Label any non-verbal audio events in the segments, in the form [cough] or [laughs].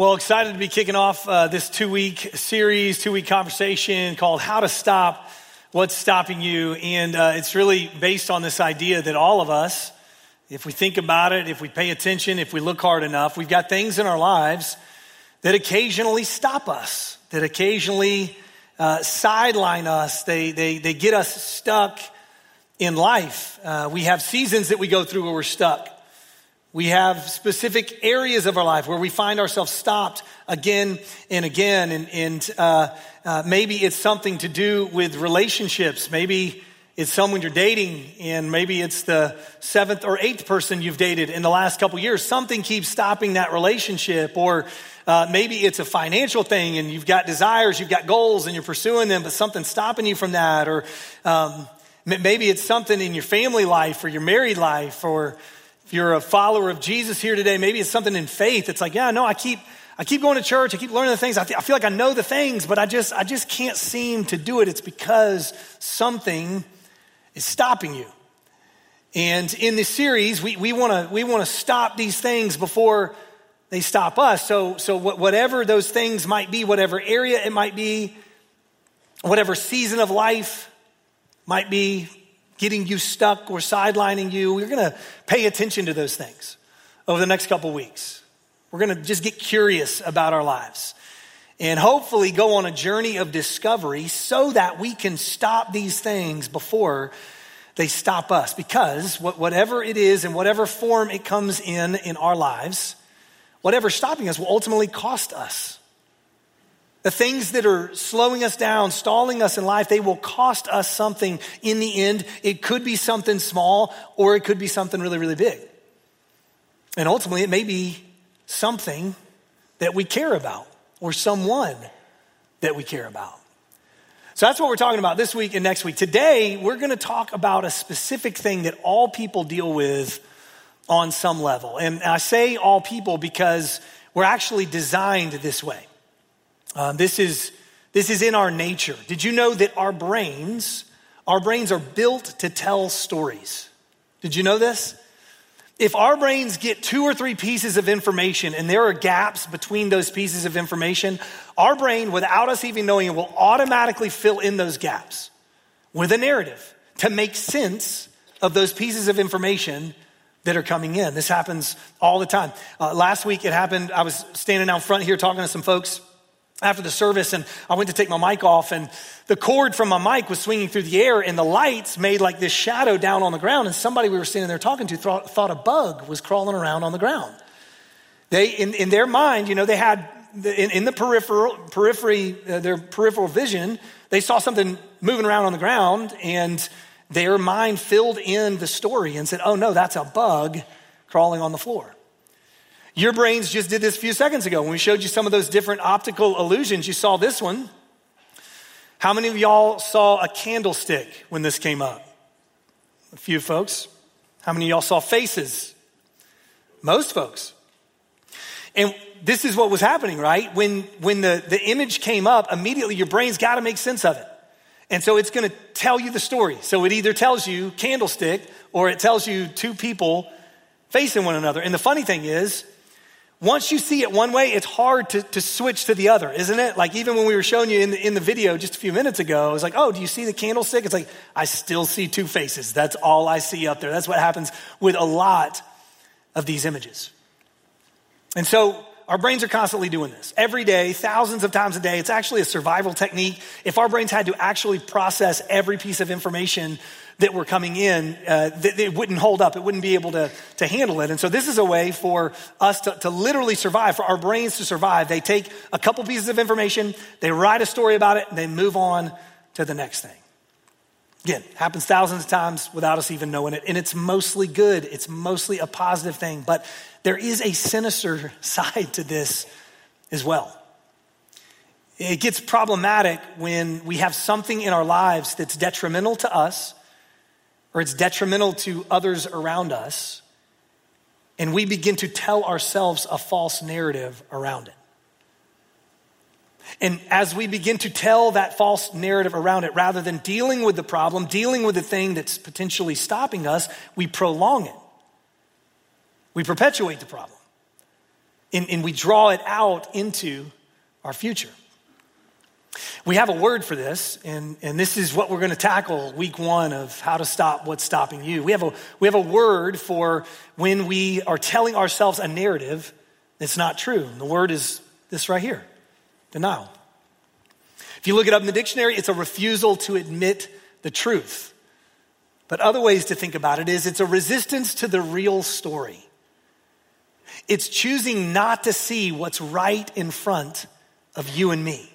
Well, excited to be kicking off uh, this two week series, two week conversation called How to Stop What's Stopping You. And uh, it's really based on this idea that all of us, if we think about it, if we pay attention, if we look hard enough, we've got things in our lives that occasionally stop us, that occasionally uh, sideline us, they, they, they get us stuck in life. Uh, we have seasons that we go through where we're stuck. We have specific areas of our life where we find ourselves stopped again and again. And, and uh, uh, maybe it's something to do with relationships. Maybe it's someone you're dating, and maybe it's the seventh or eighth person you've dated in the last couple years. Something keeps stopping that relationship. Or uh, maybe it's a financial thing, and you've got desires, you've got goals, and you're pursuing them, but something's stopping you from that. Or um, maybe it's something in your family life or your married life or if you're a follower of Jesus here today, maybe it's something in faith. It's like, yeah, no, I keep, I keep going to church. I keep learning the things. I, th- I feel like I know the things, but I just, I just can't seem to do it. It's because something is stopping you. And in this series, we, we want to we wanna stop these things before they stop us. So, so whatever those things might be, whatever area it might be, whatever season of life might be, getting you stuck or sidelining you. We're going to pay attention to those things over the next couple weeks. We're going to just get curious about our lives and hopefully go on a journey of discovery so that we can stop these things before they stop us. Because whatever it is and whatever form it comes in in our lives, whatever's stopping us will ultimately cost us. The things that are slowing us down, stalling us in life, they will cost us something in the end. It could be something small or it could be something really, really big. And ultimately, it may be something that we care about or someone that we care about. So that's what we're talking about this week and next week. Today, we're going to talk about a specific thing that all people deal with on some level. And I say all people because we're actually designed this way. Um, this, is, this is in our nature. Did you know that our brains, our brains are built to tell stories? Did you know this? If our brains get two or three pieces of information and there are gaps between those pieces of information, our brain, without us even knowing it, will automatically fill in those gaps with a narrative to make sense of those pieces of information that are coming in. This happens all the time. Uh, last week it happened, I was standing out front here talking to some folks after the service and I went to take my mic off and the cord from my mic was swinging through the air and the lights made like this shadow down on the ground and somebody we were standing there talking to thought, thought a bug was crawling around on the ground. They, in, in their mind, you know, they had in, in the peripheral, periphery, uh, their peripheral vision, they saw something moving around on the ground and their mind filled in the story and said, oh no, that's a bug crawling on the floor. Your brains just did this a few seconds ago when we showed you some of those different optical illusions. You saw this one. How many of y'all saw a candlestick when this came up? A few folks. How many of y'all saw faces? Most folks. And this is what was happening, right? When, when the, the image came up, immediately your brain's got to make sense of it. And so it's going to tell you the story. So it either tells you candlestick or it tells you two people facing one another. And the funny thing is, once you see it one way, it's hard to, to switch to the other, isn't it? Like even when we were showing you in the, in the video just a few minutes ago, it was like, oh, do you see the candlestick? It's like, I still see two faces. That's all I see up there. That's what happens with a lot of these images. And so our brains are constantly doing this every day, thousands of times a day. It's actually a survival technique. If our brains had to actually process every piece of information that were coming in, uh, it wouldn't hold up. It wouldn't be able to, to handle it. And so this is a way for us to, to literally survive, for our brains to survive. They take a couple pieces of information, they write a story about it, and they move on to the next thing. Again, happens thousands of times without us even knowing it. And it's mostly good. It's mostly a positive thing. But there is a sinister [laughs] side to this as well. It gets problematic when we have something in our lives that's detrimental to us or it's detrimental to others around us, and we begin to tell ourselves a false narrative around it. And as we begin to tell that false narrative around it, rather than dealing with the problem, dealing with the thing that's potentially stopping us, we prolong it. We perpetuate the problem. And, and we draw it out into our future. We have a word for this, and, and this is what we're going to tackle week one of how to stop what's stopping you. We have, a, we have a word for when we are telling ourselves a narrative that's not true. And the word is this right here denial. If you look it up in the dictionary, it's a refusal to admit the truth. But other ways to think about it is it's a resistance to the real story. It's choosing not to see what's right in front of you and me.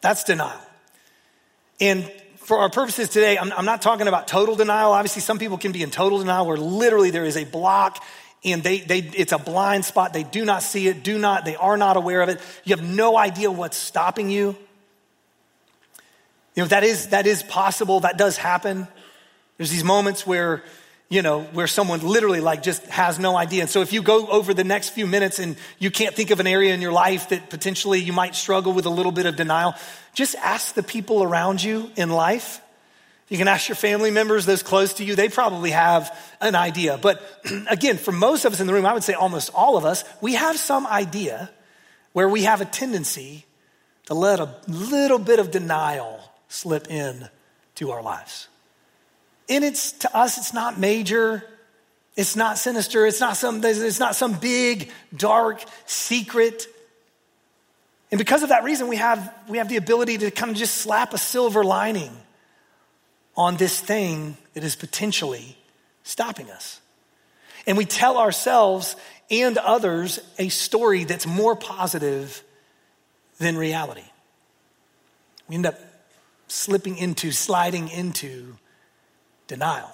That's denial. And for our purposes today, I'm, I'm, not talking about total denial. Obviously, some people can be in total denial where literally there is a block and they, they, it's a blind spot. They do not see it, do not, they are not aware of it. You have no idea what's stopping you. You know, that is, that is possible. That does happen. There's these moments where you know, where someone literally like just has no idea. And so if you go over the next few minutes and you can't think of an area in your life that potentially you might struggle with a little bit of denial, just ask the people around you in life. You can ask your family members, those close to you, they probably have an idea. But [clears throat] again, for most of us in the room, I would say almost all of us, we have some idea where we have a tendency to let a little bit of denial slip in to our lives. And it's to us, it's not major, it's not sinister, it's not some, it's not some big, dark secret. And because of that reason, we have, we have the ability to kind of just slap a silver lining on this thing that is potentially stopping us. And we tell ourselves and others a story that's more positive than reality. We end up slipping into, sliding into denial.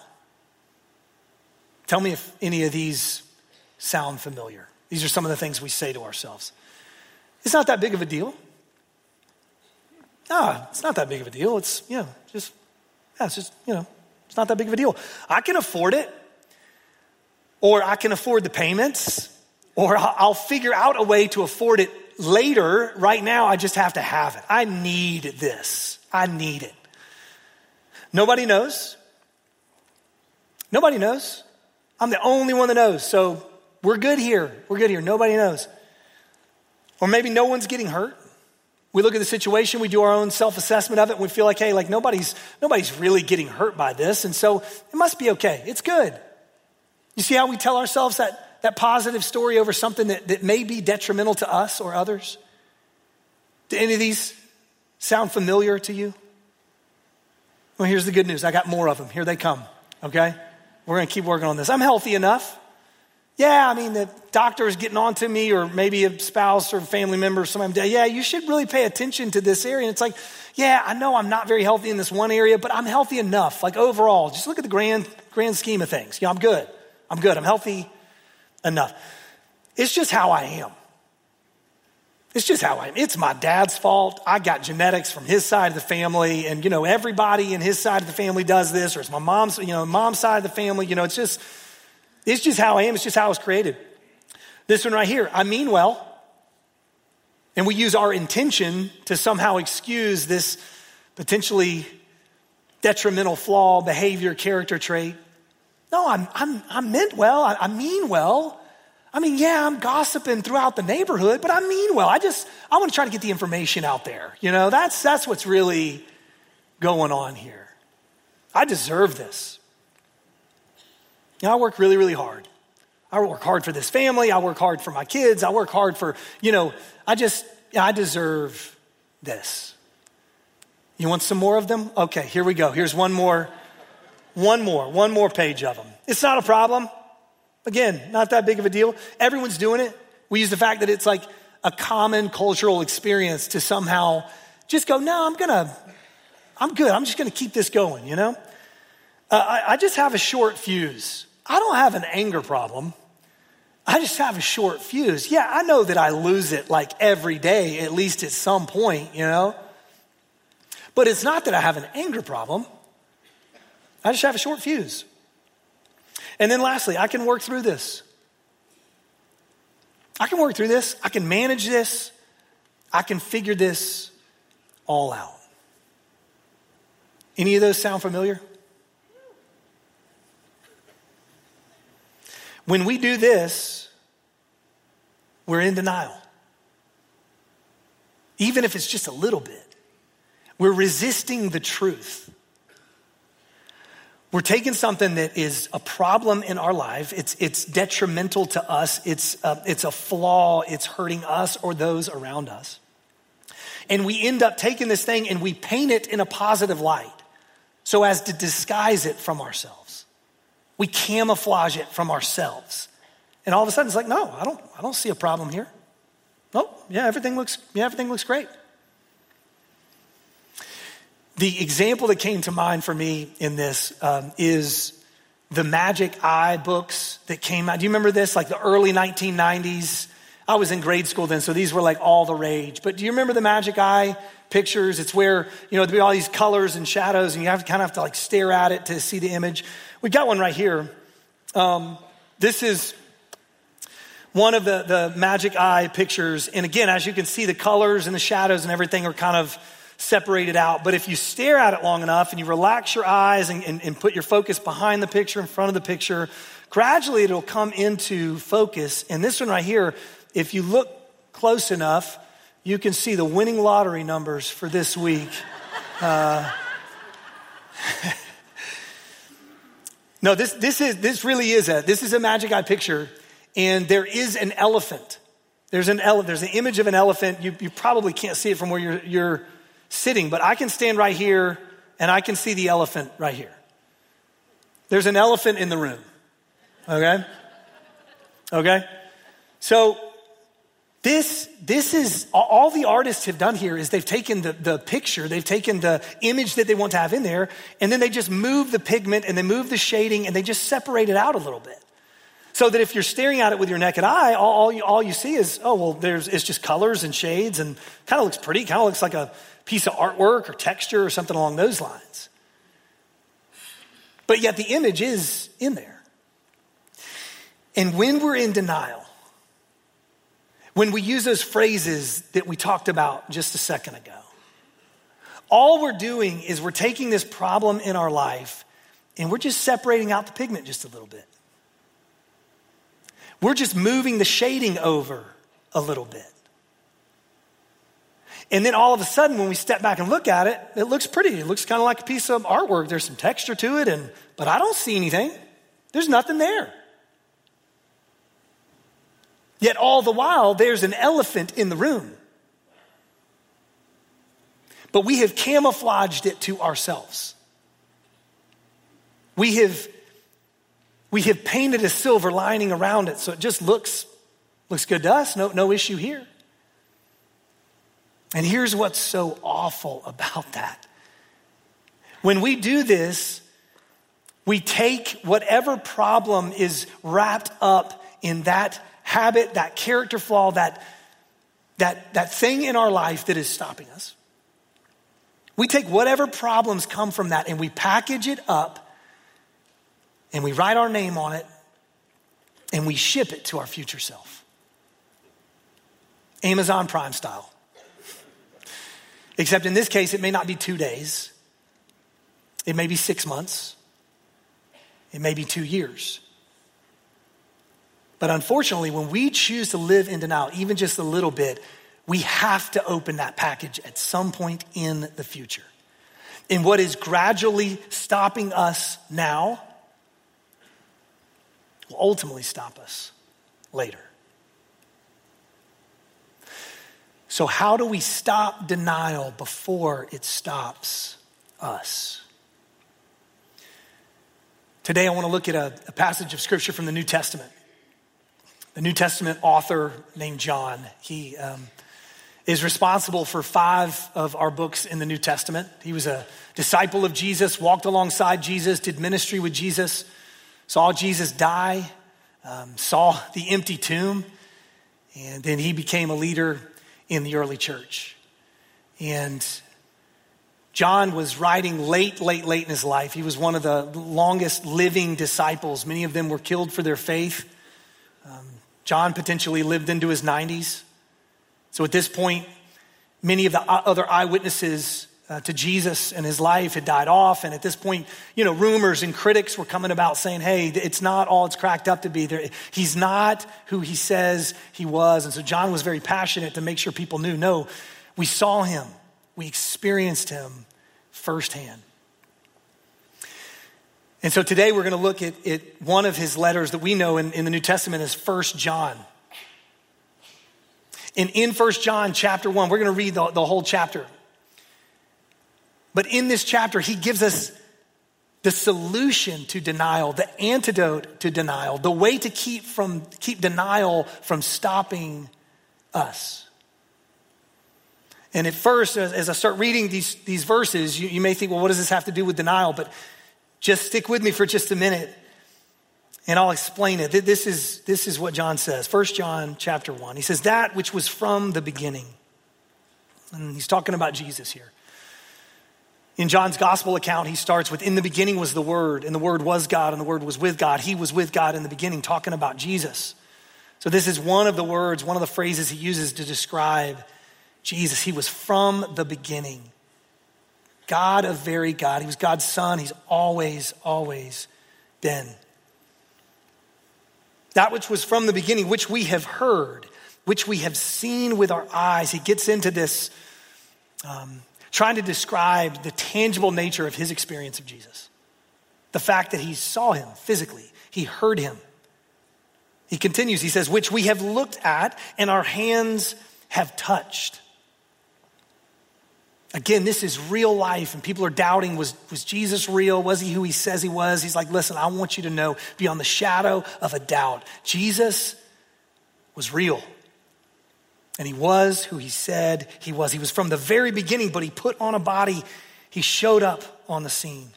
Tell me if any of these sound familiar. These are some of the things we say to ourselves. It's not that big of a deal. Ah, it's not that big of a deal. It's, you know, just, yeah, it's just, you know, it's not that big of a deal. I can afford it, or I can afford the payments, or I'll figure out a way to afford it later. Right now, I just have to have it. I need this. I need it. Nobody knows. Nobody knows. I'm the only one that knows. So we're good here. We're good here. Nobody knows. Or maybe no one's getting hurt. We look at the situation, we do our own self-assessment of it, and we feel like, hey, like nobody's nobody's really getting hurt by this, and so it must be okay. It's good. You see how we tell ourselves that, that positive story over something that, that may be detrimental to us or others? Do any of these sound familiar to you? Well, here's the good news. I got more of them. Here they come, okay? We're going to keep working on this. I'm healthy enough. Yeah, I mean, the doctor is getting on to me, or maybe a spouse or family member or somebody, yeah, you should really pay attention to this area. And it's like, yeah, I know I'm not very healthy in this one area, but I'm healthy enough. Like overall, just look at the grand, grand scheme of things. You know, I'm good. I'm good. I'm healthy enough. It's just how I am. It's just how I am. It's my dad's fault. I got genetics from his side of the family, and you know, everybody in his side of the family does this, or it's my mom's, you know, mom's side of the family. You know, it's just, it's just how I am. It's just how I was created. This one right here, I mean well. And we use our intention to somehow excuse this potentially detrimental flaw, behavior, character trait. No, I'm, I'm, I meant well. I, I mean well. I mean, yeah, I'm gossiping throughout the neighborhood, but I mean well. I just, I want to try to get the information out there. You know, that's, that's what's really going on here. I deserve this. You know, I work really, really hard. I work hard for this family. I work hard for my kids. I work hard for, you know, I just, I deserve this. You want some more of them? Okay, here we go. Here's one more, one more, one more page of them. It's not a problem. Again, not that big of a deal. Everyone's doing it. We use the fact that it's like a common cultural experience to somehow just go, no, I'm gonna, I'm good. I'm just gonna keep this going, you know? Uh, I, I just have a short fuse. I don't have an anger problem. I just have a short fuse. Yeah, I know that I lose it like every day, at least at some point, you know? But it's not that I have an anger problem. I just have a short fuse. And then lastly, I can work through this. I can work through this. I can manage this. I can figure this all out. Any of those sound familiar? When we do this, we're in denial. Even if it's just a little bit. We're resisting the truth. We're taking something that is a problem in our life. It's, it's detrimental to us. It's, uh, it's a flaw. It's hurting us or those around us. And we end up taking this thing and we paint it in a positive light so as to disguise it from ourselves. We camouflage it from ourselves. And all of a sudden it's like, no, I don't, I don't see a problem here. Oh, yeah, everything looks, yeah, everything looks great. The example that came to mind for me in this um, is the Magic Eye books that came out. Do you remember this? Like the early 1990s. I was in grade school then, so these were like all the rage. But do you remember the Magic Eye pictures? It's where, you know, there be all these colors and shadows, and you have to kind of have to like stare at it to see the image. We got one right here. Um, this is one of the, the Magic Eye pictures. And again, as you can see, the colors and the shadows and everything are kind of separated out. But if you stare at it long enough and you relax your eyes and, and, and, put your focus behind the picture, in front of the picture, gradually it'll come into focus. And this one right here, if you look close enough, you can see the winning lottery numbers for this week. Uh, [laughs] no, this, this, is, this really is a, this is a magic eye picture. And there is an elephant. There's an ele- there's an image of an elephant. You, you probably can't see it from where you're, you're sitting, but I can stand right here and I can see the elephant right here. There's an elephant in the room. Okay? Okay? So this, this is all the artists have done here is they've taken the, the picture, they've taken the image that they want to have in there, and then they just move the pigment and they move the shading and they just separate it out a little bit. So that if you're staring at it with your naked eye, all, all, you, all you see is, oh, well, there's, it's just colors and shades and kind of looks pretty, kind of looks like a piece of artwork or texture or something along those lines. But yet the image is in there. And when we're in denial, when we use those phrases that we talked about just a second ago, all we're doing is we're taking this problem in our life and we're just separating out the pigment just a little bit. We're just moving the shading over a little bit. And then all of a sudden, when we step back and look at it, it looks pretty. It looks kind of like a piece of artwork. There's some texture to it, and, but I don't see anything. There's nothing there. Yet all the while, there's an elephant in the room. But we have camouflaged it to ourselves. We have, we have painted a silver lining around it so it just looks, looks good to us. No, no issue here. And here's what's so awful [laughs] about that. When we do this, we take whatever problem is wrapped up in that habit, that character flaw, that, that, that thing in our life that is stopping us. We take whatever problems come from that and we package it up and we write our name on it and we ship it to our future self. Amazon Prime style. Except in this case, it may not be two days, it may be six months, it may be two years. But unfortunately, when we choose to live in denial, even just a little bit, we have to open that package at some point in the future. And what is gradually stopping us now will ultimately stop us later. So, how do we stop denial before it stops us? Today, I want to look at a, a, passage of scripture from the New Testament. The New Testament author named John, he um, is responsible for five of our books in the New Testament. He was a disciple of Jesus, walked alongside Jesus, did ministry with Jesus, saw Jesus die, um, saw the empty tomb, and then he became a leader in the early church. And John was writing late, late, late in his life. He was one of the longest living disciples. Many of them were killed for their faith. John potentially lived into his 90s. So at this point, many of the other eyewitnesses uh, to Jesus and his life had died off. And at this point, you know, rumors and critics were coming about saying, hey, it's not all it's cracked up to be. There, he's not who he says he was. And so John was very passionate to make sure people knew no, we saw him, we experienced him firsthand. And so today we're going to look at, at one of his letters that we know in, in the New Testament as First John. And in First John chapter 1, we're going to read the, the whole chapter. But in this chapter, he gives us the solution to denial, the antidote to denial, the way to keep, from, keep denial from stopping us. And at first, as, as I start reading these, these verses, you, you may think, well, what does this have to do with denial? But just stick with me for just a minute and I'll explain it. This is, this is what John says. 1 John chapter 1. He says, That which was from the beginning. And he's talking about Jesus here. In John's gospel account, he starts with, In the beginning was the Word, and the Word was God, and the Word was with God. He was with God in the beginning, talking about Jesus. So, this is one of the words, one of the phrases he uses to describe Jesus. He was from the beginning. God of very God. He was God's son. He's always, always been. That which was from the beginning, which we have heard, which we have seen with our eyes. He gets into this, um, trying to describe the tangible nature of his experience of Jesus. The fact that he saw him physically, he heard him. He continues, he says, which we have looked at and our hands have touched. Again, this is real life, and people are doubting was, was Jesus real? Was he who he says he was? He's like, listen, I want you to know beyond the shadow of a doubt, Jesus was real. And he was who he said he was. He was from the very beginning, but he put on a body, he showed up on the scene.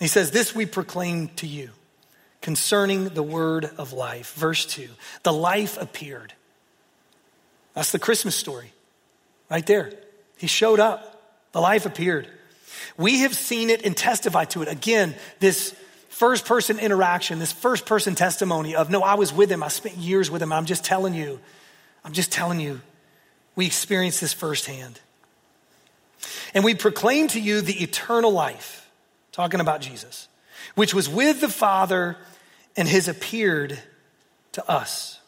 He says, This we proclaim to you concerning the word of life. Verse 2 The life appeared. That's the Christmas story right there. He showed up, the life appeared. We have seen it and testified to it. Again, this first person interaction, this first person testimony of, no, I was with him, I spent years with him. I'm just telling you, I'm just telling you, we experienced this firsthand. And we proclaim to you the eternal life, talking about Jesus, which was with the Father and has appeared to us.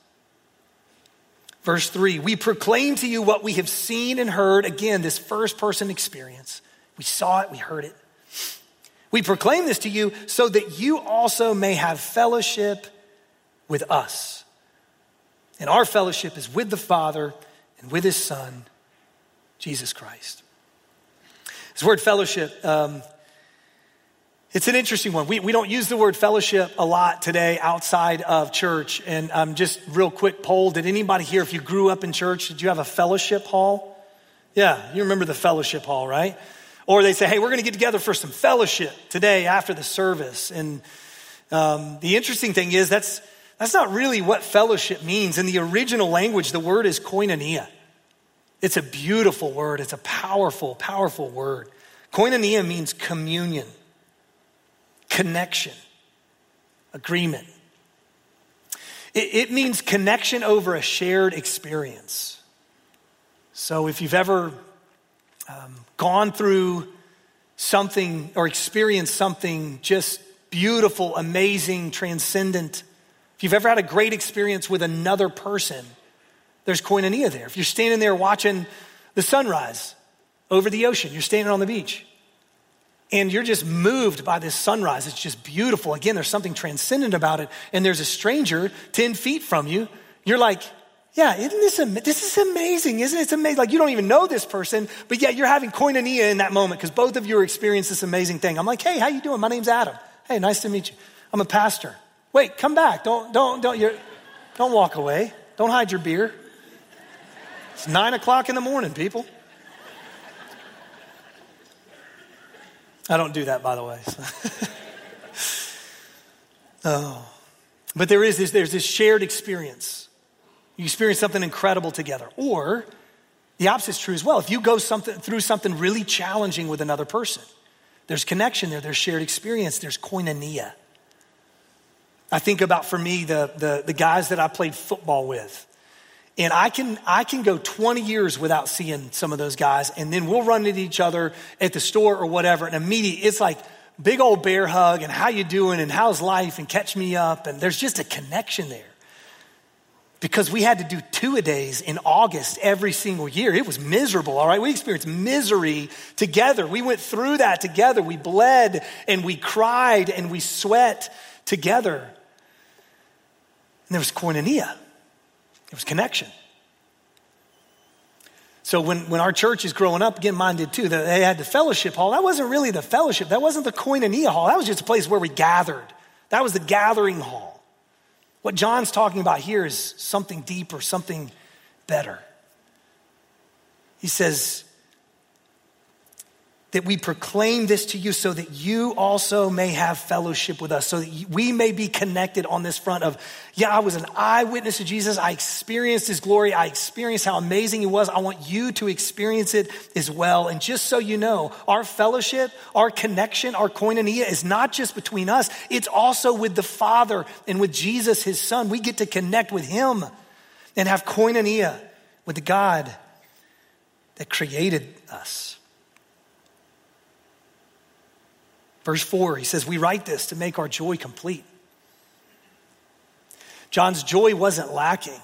Verse 3 We proclaim to you what we have seen and heard. Again, this first person experience. We saw it, we heard it. We proclaim this to you so that you also may have fellowship with us. And our fellowship is with the Father and with His Son, Jesus Christ. This word fellowship, um, it's an interesting one. We, we don't use the word fellowship a lot today outside of church. And um, just real quick poll did anybody here, if you grew up in church, did you have a fellowship hall? Yeah, you remember the fellowship hall, right? Or they say, hey, we're going to get together for some fellowship today after the service. And um, the interesting thing is, that's, that's not really what fellowship means. In the original language, the word is koinonia. It's a beautiful word, it's a powerful, powerful word. Koinonia means communion connection, agreement. It, it means connection over a shared experience. So if you've ever um, gone through something or experienced something just beautiful, amazing, transcendent, if you've ever had a great experience with another person, there's koinonia there. If you're standing there watching the sunrise over the ocean, you're standing on the beach and you're just moved by this sunrise. It's just beautiful. Again, there's something transcendent about it. And there's a stranger 10 feet from you. You're like, yeah, isn't this, am- this is amazing, isn't it? It's amazing. Like you don't even know this person, but yet you're having koinonia in that moment because both of you are experiencing this amazing thing. I'm like, hey, how you doing? My name's Adam. Hey, nice to meet you. I'm a pastor. Wait, come back. Don't, don't, don't, you're, don't walk away. Don't hide your beer. It's nine o'clock in the morning, people. I don't do that, by the way. So. [laughs] oh. But there is this, there's this shared experience. You experience something incredible together. Or the opposite is true as well. If you go something, through something really challenging with another person, there's connection there, there's shared experience, there's koinonia. I think about for me the, the, the guys that I played football with. And I can, I can go 20 years without seeing some of those guys, and then we'll run into each other at the store or whatever, and immediately it's like big old bear hug and how you doing and how's life and catch me up, and there's just a connection there. Because we had to do two a days in August every single year. It was miserable, all right? We experienced misery together. We went through that together. We bled and we cried and we sweat together. And there was koinonia. Was connection. So when, when our church is growing up, again, mine did too, they had the fellowship hall. That wasn't really the fellowship. That wasn't the koinonia hall. That was just a place where we gathered. That was the gathering hall. What John's talking about here is something deeper, something better. He says, that we proclaim this to you so that you also may have fellowship with us, so that we may be connected on this front of, yeah, I was an eyewitness to Jesus. I experienced his glory. I experienced how amazing he was. I want you to experience it as well. And just so you know, our fellowship, our connection, our koinonia is not just between us, it's also with the Father and with Jesus, his Son. We get to connect with him and have koinonia with the God that created us. Verse 4, he says, We write this to make our joy complete. John's joy wasn't lacking.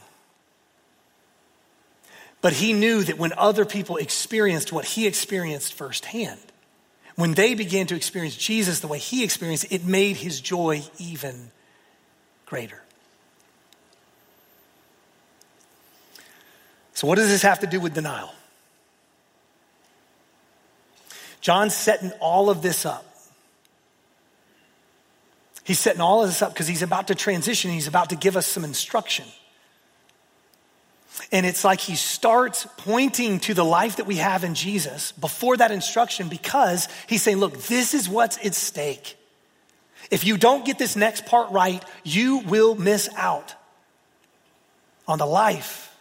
But he knew that when other people experienced what he experienced firsthand, when they began to experience Jesus the way he experienced, it made his joy even greater. So, what does this have to do with denial? John's setting all of this up He's setting all of this up because he's about to transition. He's about to give us some instruction. And it's like he starts pointing to the life that we have in Jesus before that instruction because he's saying, look, this is what's at stake. If you don't get this next part right, you will miss out on the life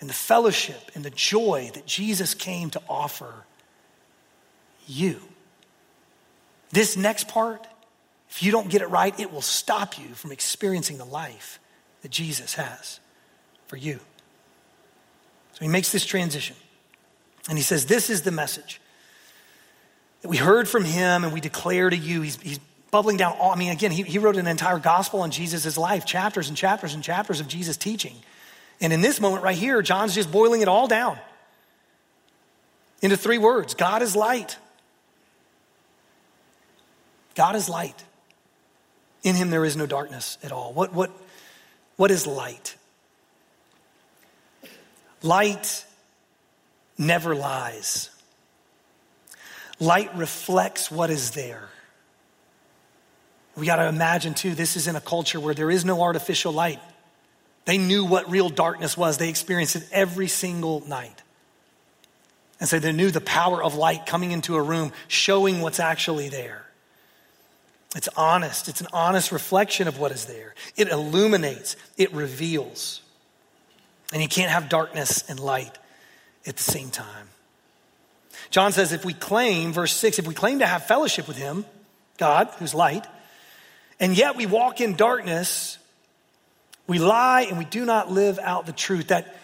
and the fellowship and the joy that Jesus came to offer you. This next part if you don't get it right, it will stop you from experiencing the life that Jesus has for you. So he makes this transition. And he says, This is the message that we heard from him and we declare to you. He's, he's bubbling down all, I mean, again, he, he wrote an entire gospel on Jesus' life, chapters and chapters and chapters of Jesus' teaching. And in this moment right here, John's just boiling it all down into three words God is light. God is light. In him there is no darkness at all. What, what, what is light? Light never lies. Light reflects what is there. We got to imagine, too, this is in a culture where there is no artificial light. They knew what real darkness was, they experienced it every single night. And so they knew the power of light coming into a room, showing what's actually there. It's honest. It's an honest reflection of what is there. It illuminates, it reveals. And you can't have darkness and light at the same time. John says if we claim, verse 6, if we claim to have fellowship with him, God, who's light, and yet we walk in darkness, we lie and we do not live out the truth. That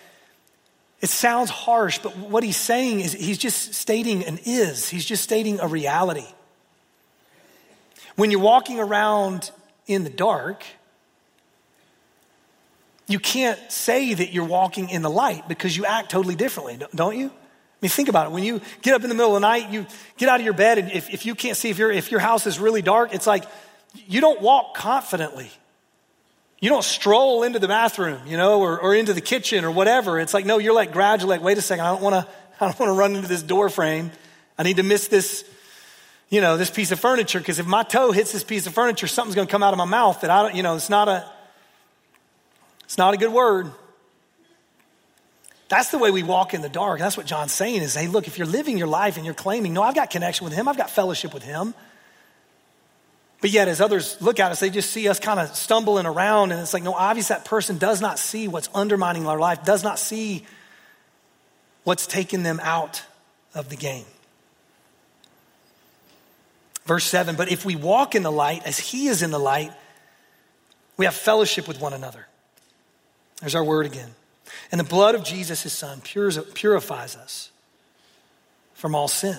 it sounds harsh, but what he's saying is he's just stating an is, he's just stating a reality. When you're walking around in the dark, you can't say that you're walking in the light because you act totally differently, don't you? I mean, think about it. When you get up in the middle of the night, you get out of your bed, and if, if you can't see, if, you if your house is really dark, it's like you don't walk confidently. You don't stroll into the bathroom, you know, or, or into the kitchen or whatever. It's like, no, you're like gradually, like, wait a second, I don't want to, [laughs] I don't want to run into this door frame. I need to miss this you know, this piece of furniture, because if my toe hits this piece of furniture, something's going to come out of my mouth that I don't, you know, it's not a, it's not a good word. That's the way we walk in the dark. That's what John's saying is, hey, look, if you're living your life and you're claiming, no, I've got connection with him, I've got fellowship with him, But yet, as others look at us, they just see us kind of stumbling around, and it's like, no, obviously that person does not see what's undermining our life, does not see what's taking them out of the game. Verse 7 But if we walk in the light as he is in the light, we have fellowship with one another. There's our word again. And the blood of Jesus, his son, purifies us from all sin.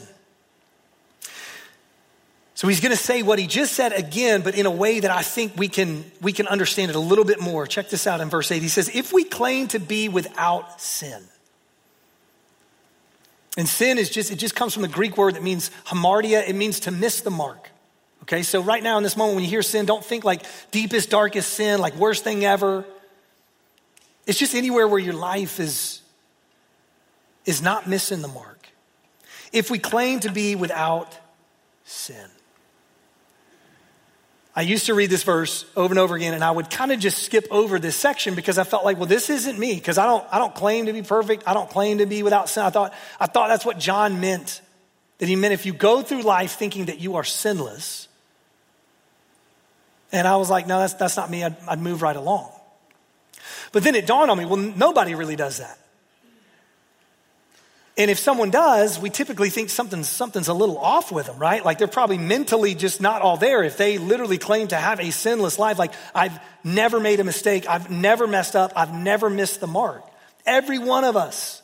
So he's going to say what he just said again, but in a way that I think we can, we can understand it a little bit more. Check this out in verse 8. He says, If we claim to be without sin, and sin is just, it just comes from the Greek word that means hamartia, it means to miss the mark. Okay, so right now in this moment when you hear sin, don't think like deepest, darkest sin, like worst thing ever. It's just anywhere where your life is, is not missing the mark. If we claim to be without sin. I used to read this verse over and over again, and I would kind of just skip over this section because I felt like, well, this isn't me, because I don't, I don't claim to be perfect. I don't claim to be without sin. I thought, I thought that's what John meant. That he meant if you go through life thinking that you are sinless, and I was like, no, that's, that's not me. I'd, I'd move right along. But then it dawned on me, well, nobody really does that. And if someone does, we typically think something's, something's a little off with them, right? Like they're probably mentally just not all there. If they literally claim to have a sinless life, like I've never made a mistake, I've never messed up, I've never missed the mark. Every one of us,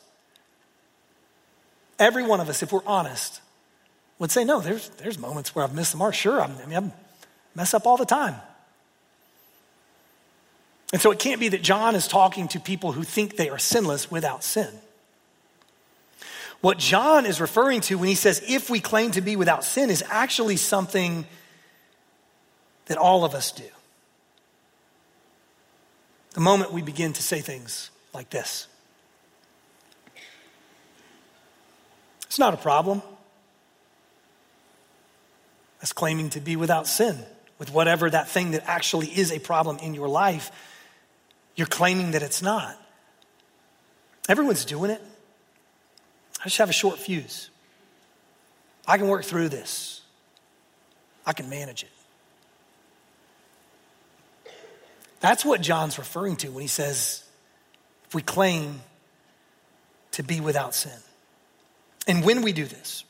every one of us, if we're honest, would say, no, there's, there's moments where I've missed the mark. Sure, I'm, I mean, I mess up all the time. And so it can't be that John is talking to people who think they are sinless without sin. What John is referring to when he says, if we claim to be without sin, is actually something that all of us do. The moment we begin to say things like this it's not a problem. That's claiming to be without sin with whatever that thing that actually is a problem in your life you're claiming that it's not. Everyone's doing it. I just have a short fuse. I can work through this, I can manage it. That's what John's referring to when he says, if we claim to be without sin. And when we do this,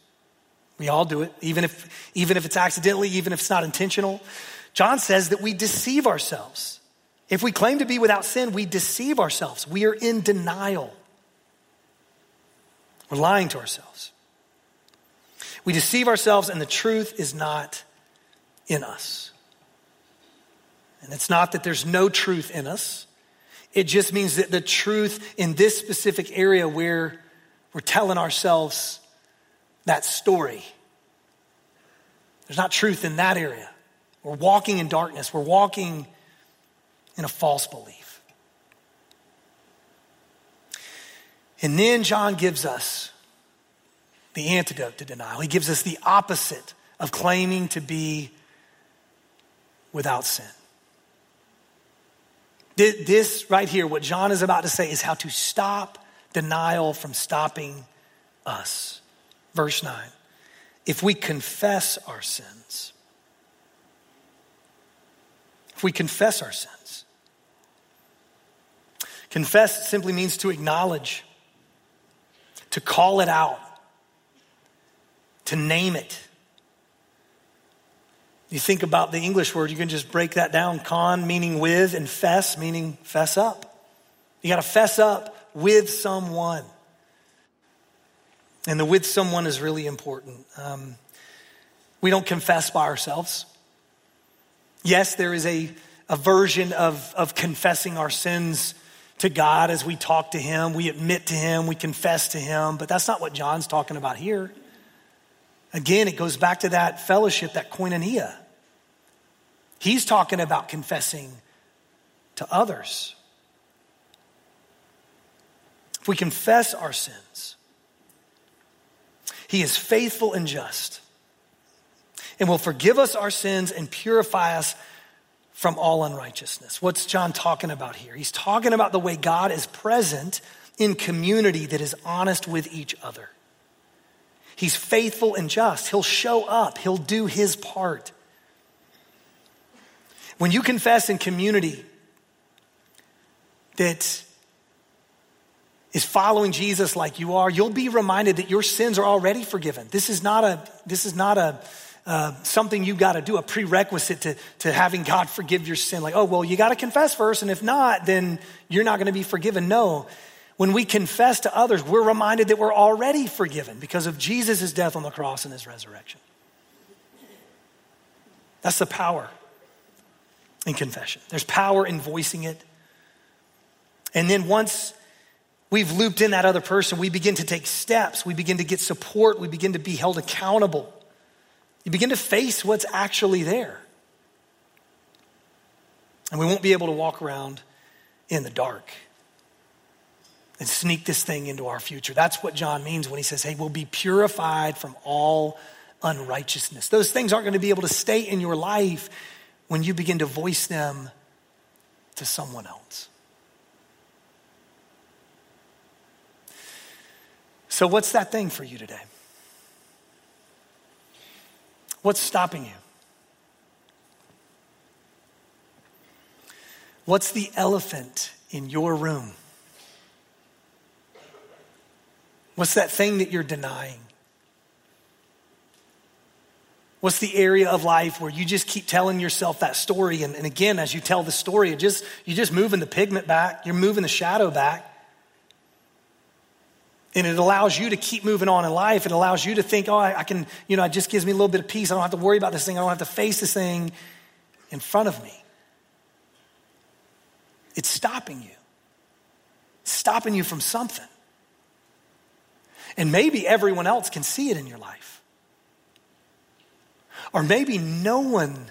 we all do it, even if, even if it's accidentally, even if it's not intentional. John says that we deceive ourselves. If we claim to be without sin, we deceive ourselves. We are in denial. We're lying to ourselves. We deceive ourselves, and the truth is not in us. And it's not that there's no truth in us, it just means that the truth in this specific area where we're telling ourselves that story, there's not truth in that area. We're walking in darkness, we're walking in a false belief. And then John gives us the antidote to denial. He gives us the opposite of claiming to be without sin. This right here, what John is about to say, is how to stop denial from stopping us. Verse 9. If we confess our sins, if we confess our sins, Confess simply means to acknowledge, to call it out, to name it. You think about the English word, you can just break that down. Con meaning with, and fess meaning fess up. You got to fess up with someone. And the with someone is really important. Um, we don't confess by ourselves. Yes, there is a, a version of, of confessing our sins to God as we talk to Him, we admit to Him, we confess to Him, but that's not what John's talking about here. Again, it goes back to that fellowship, that koinonia. He's talking about confessing to others. If we confess our sins, He is faithful and just and will forgive us our sins and purify us from all unrighteousness. What's John talking about here? He's talking about the way God is present in community that is honest with each other. He's faithful and just. He'll show up, he'll do his part. When you confess in community that is following Jesus like you are, you'll be reminded that your sins are already forgiven. This is not a, this is not a, uh, something you got to do, a prerequisite to, to having God forgive your sin. Like, oh, well, you got to confess first, and if not, then you're not going to be forgiven. No. When we confess to others, we're reminded that we're already forgiven because of Jesus' death on the cross and his resurrection. That's the power in confession. There's power in voicing it. And then once we've looped in that other person, we begin to take steps, we begin to get support, we begin to be held accountable. You begin to face what's actually there. And we won't be able to walk around in the dark and sneak this thing into our future. That's what John means when he says, hey, we'll be purified from all unrighteousness. Those things aren't going to be able to stay in your life when you begin to voice them to someone else. So, what's that thing for you today? What's stopping you? What's the elephant in your room? What's that thing that you're denying? What's the area of life where you just keep telling yourself that story? And, and again, as you tell the story, it just, you're just moving the pigment back, you're moving the shadow back. And it allows you to keep moving on in life. It allows you to think, oh, I, I can, you know, it just gives me a little bit of peace. I don't have to worry about this thing. I don't have to face this thing in front of me. It's stopping you, it's stopping you from something. And maybe everyone else can see it in your life. Or maybe no one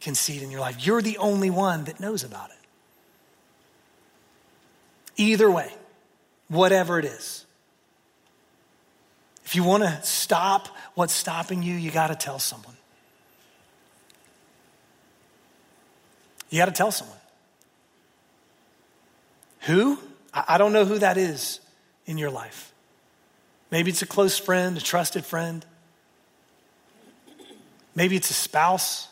can see it in your life. You're the only one that knows about it. Either way, whatever it is. If you want to stop what's stopping you, you got to tell someone. You got to tell someone. Who? I don't know who that is in your life. Maybe it's a close friend, a trusted friend. Maybe it's a spouse.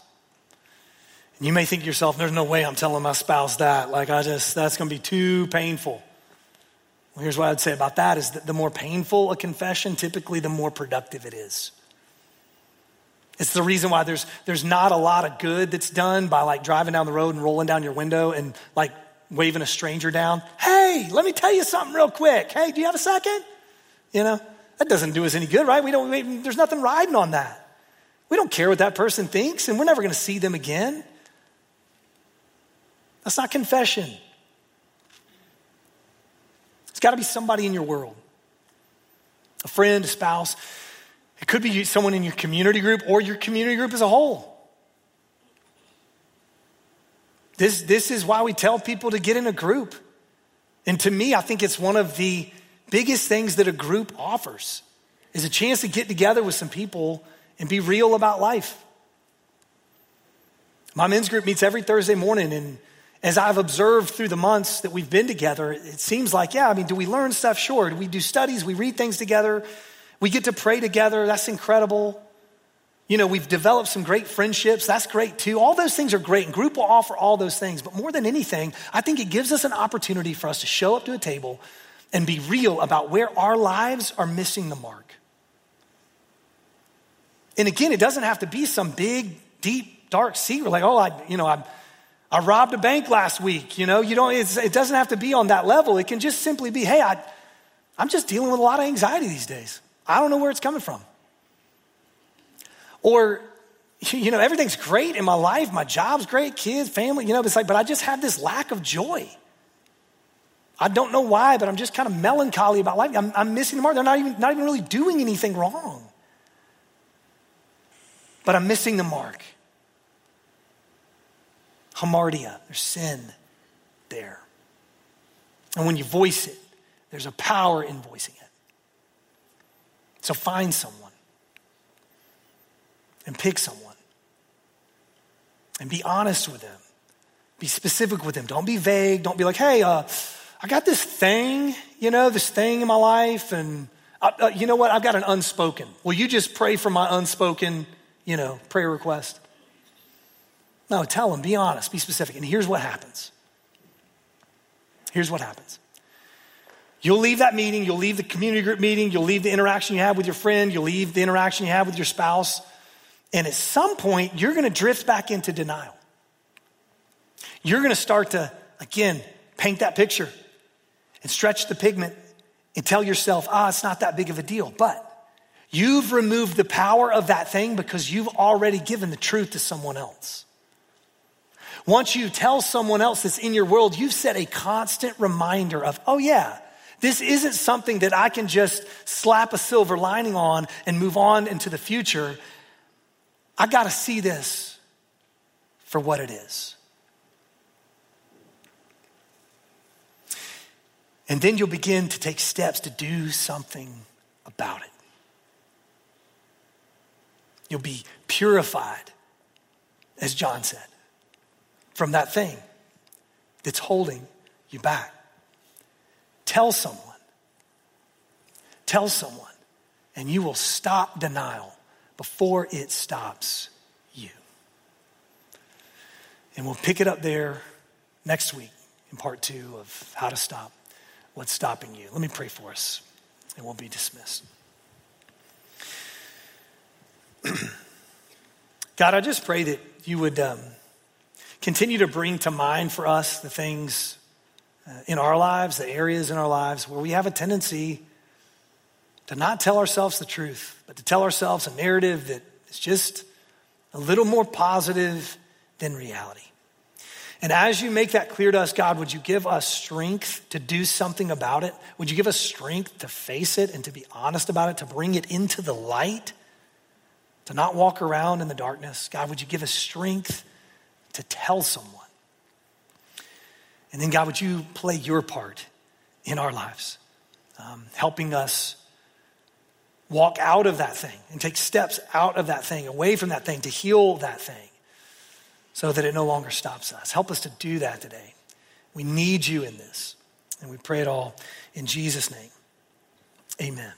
And you may think to yourself, there's no way I'm telling my spouse that. Like, I just, that's going to be too painful. Well, here's what I'd say about that is that the more painful a confession, typically the more productive it is. It's the reason why there's, there's not a lot of good that's done by like driving down the road and rolling down your window and like waving a stranger down. Hey, let me tell you something real quick. Hey, do you have a second? You know, that doesn't do us any good, right? We don't, we, there's nothing riding on that. We don't care what that person thinks, and we're never going to see them again. That's not confession. Got to be somebody in your world a friend, a spouse. It could be someone in your community group or your community group as a whole. This, this is why we tell people to get in a group. And to me, I think it's one of the biggest things that a group offers is a chance to get together with some people and be real about life. My men's group meets every Thursday morning, and as I've observed through the months that we've been together, it seems like, yeah, I mean, do we learn stuff? Sure. Do we do studies? We read things together. We get to pray together. That's incredible. You know, we've developed some great friendships. That's great too. All those things are great, and group will offer all those things. But more than anything, I think it gives us an opportunity for us to show up to a table and be real about where our lives are missing the mark. And again, it doesn't have to be some big, deep, dark secret. Like, oh, I, you know, I, I robbed a bank last week. You know, you don't. it doesn't have to be on that level. It can just simply be, hey, I, I'm just dealing with a lot of anxiety these days. I don't know where it's coming from. Or, [laughs] you know, everything's great in my life. My job's great, kids, family. You know, it's like, but I just have this lack of joy. I don't know why, but I'm just kind of melancholy about life. I'm, I'm missing the mark. They're not even, not even really doing anything wrong but I'm missing the mark. Hamartia, there's sin there. And when you voice it, there's a power in voicing it. So find someone and pick someone and be honest with them. Be specific with them. Don't be vague. Don't be like, hey, uh, I got this thing, you know, this thing in my life, and uh, uh, you know what? I've got an unspoken. Will you just pray for my unspoken? you know, prayer request. No, tell them, be honest, be specific. And here's what happens. Here's what happens. You'll leave that meeting, you'll leave the community group meeting, you'll leave the interaction you have with your friend, you'll leave the interaction you have with your spouse, and at some point, you're gonna drift back into denial. You're gonna start to, again, paint that picture and stretch the pigment and tell yourself, ah, it's not that big of a deal. But you've removed the power of that thing because you've already given the truth to someone else. Once you tell someone else that's in your world, you've set a constant reminder of, oh, yeah, this isn't something that I can just slap a silver lining on and move on into the future. I got to see this for what it is. And then you'll begin to take steps to do something about it. You'll be purified, as John said, from that thing that's holding you back. Tell someone. Tell someone, and you will stop denial before it stops you. And we'll pick it up there next week in part two of how to stop what's stopping you. Let me pray for us, and we'll be dismissed. [clears throat] God, I just pray that you would um, continue to bring to mind for us the things uh, in our lives, the areas in our lives where we have a tendency to not tell ourselves the truth, but to tell ourselves a narrative that is just a little more positive than reality. And as you make that clear to us, God, would you give us strength to do something about it? Would you give us strength to face it and to be honest about it, to bring it into the light, to not walk around in the darkness? God, would you give us strength to tell someone? And then, God, would you play your part in our lives, um, helping us walk out of that thing and take steps out of that thing, away from that thing, to heal that thing so that it no longer stops us. Help us to do that today. We need you in this. And we pray it all in Jesus' name. Amen.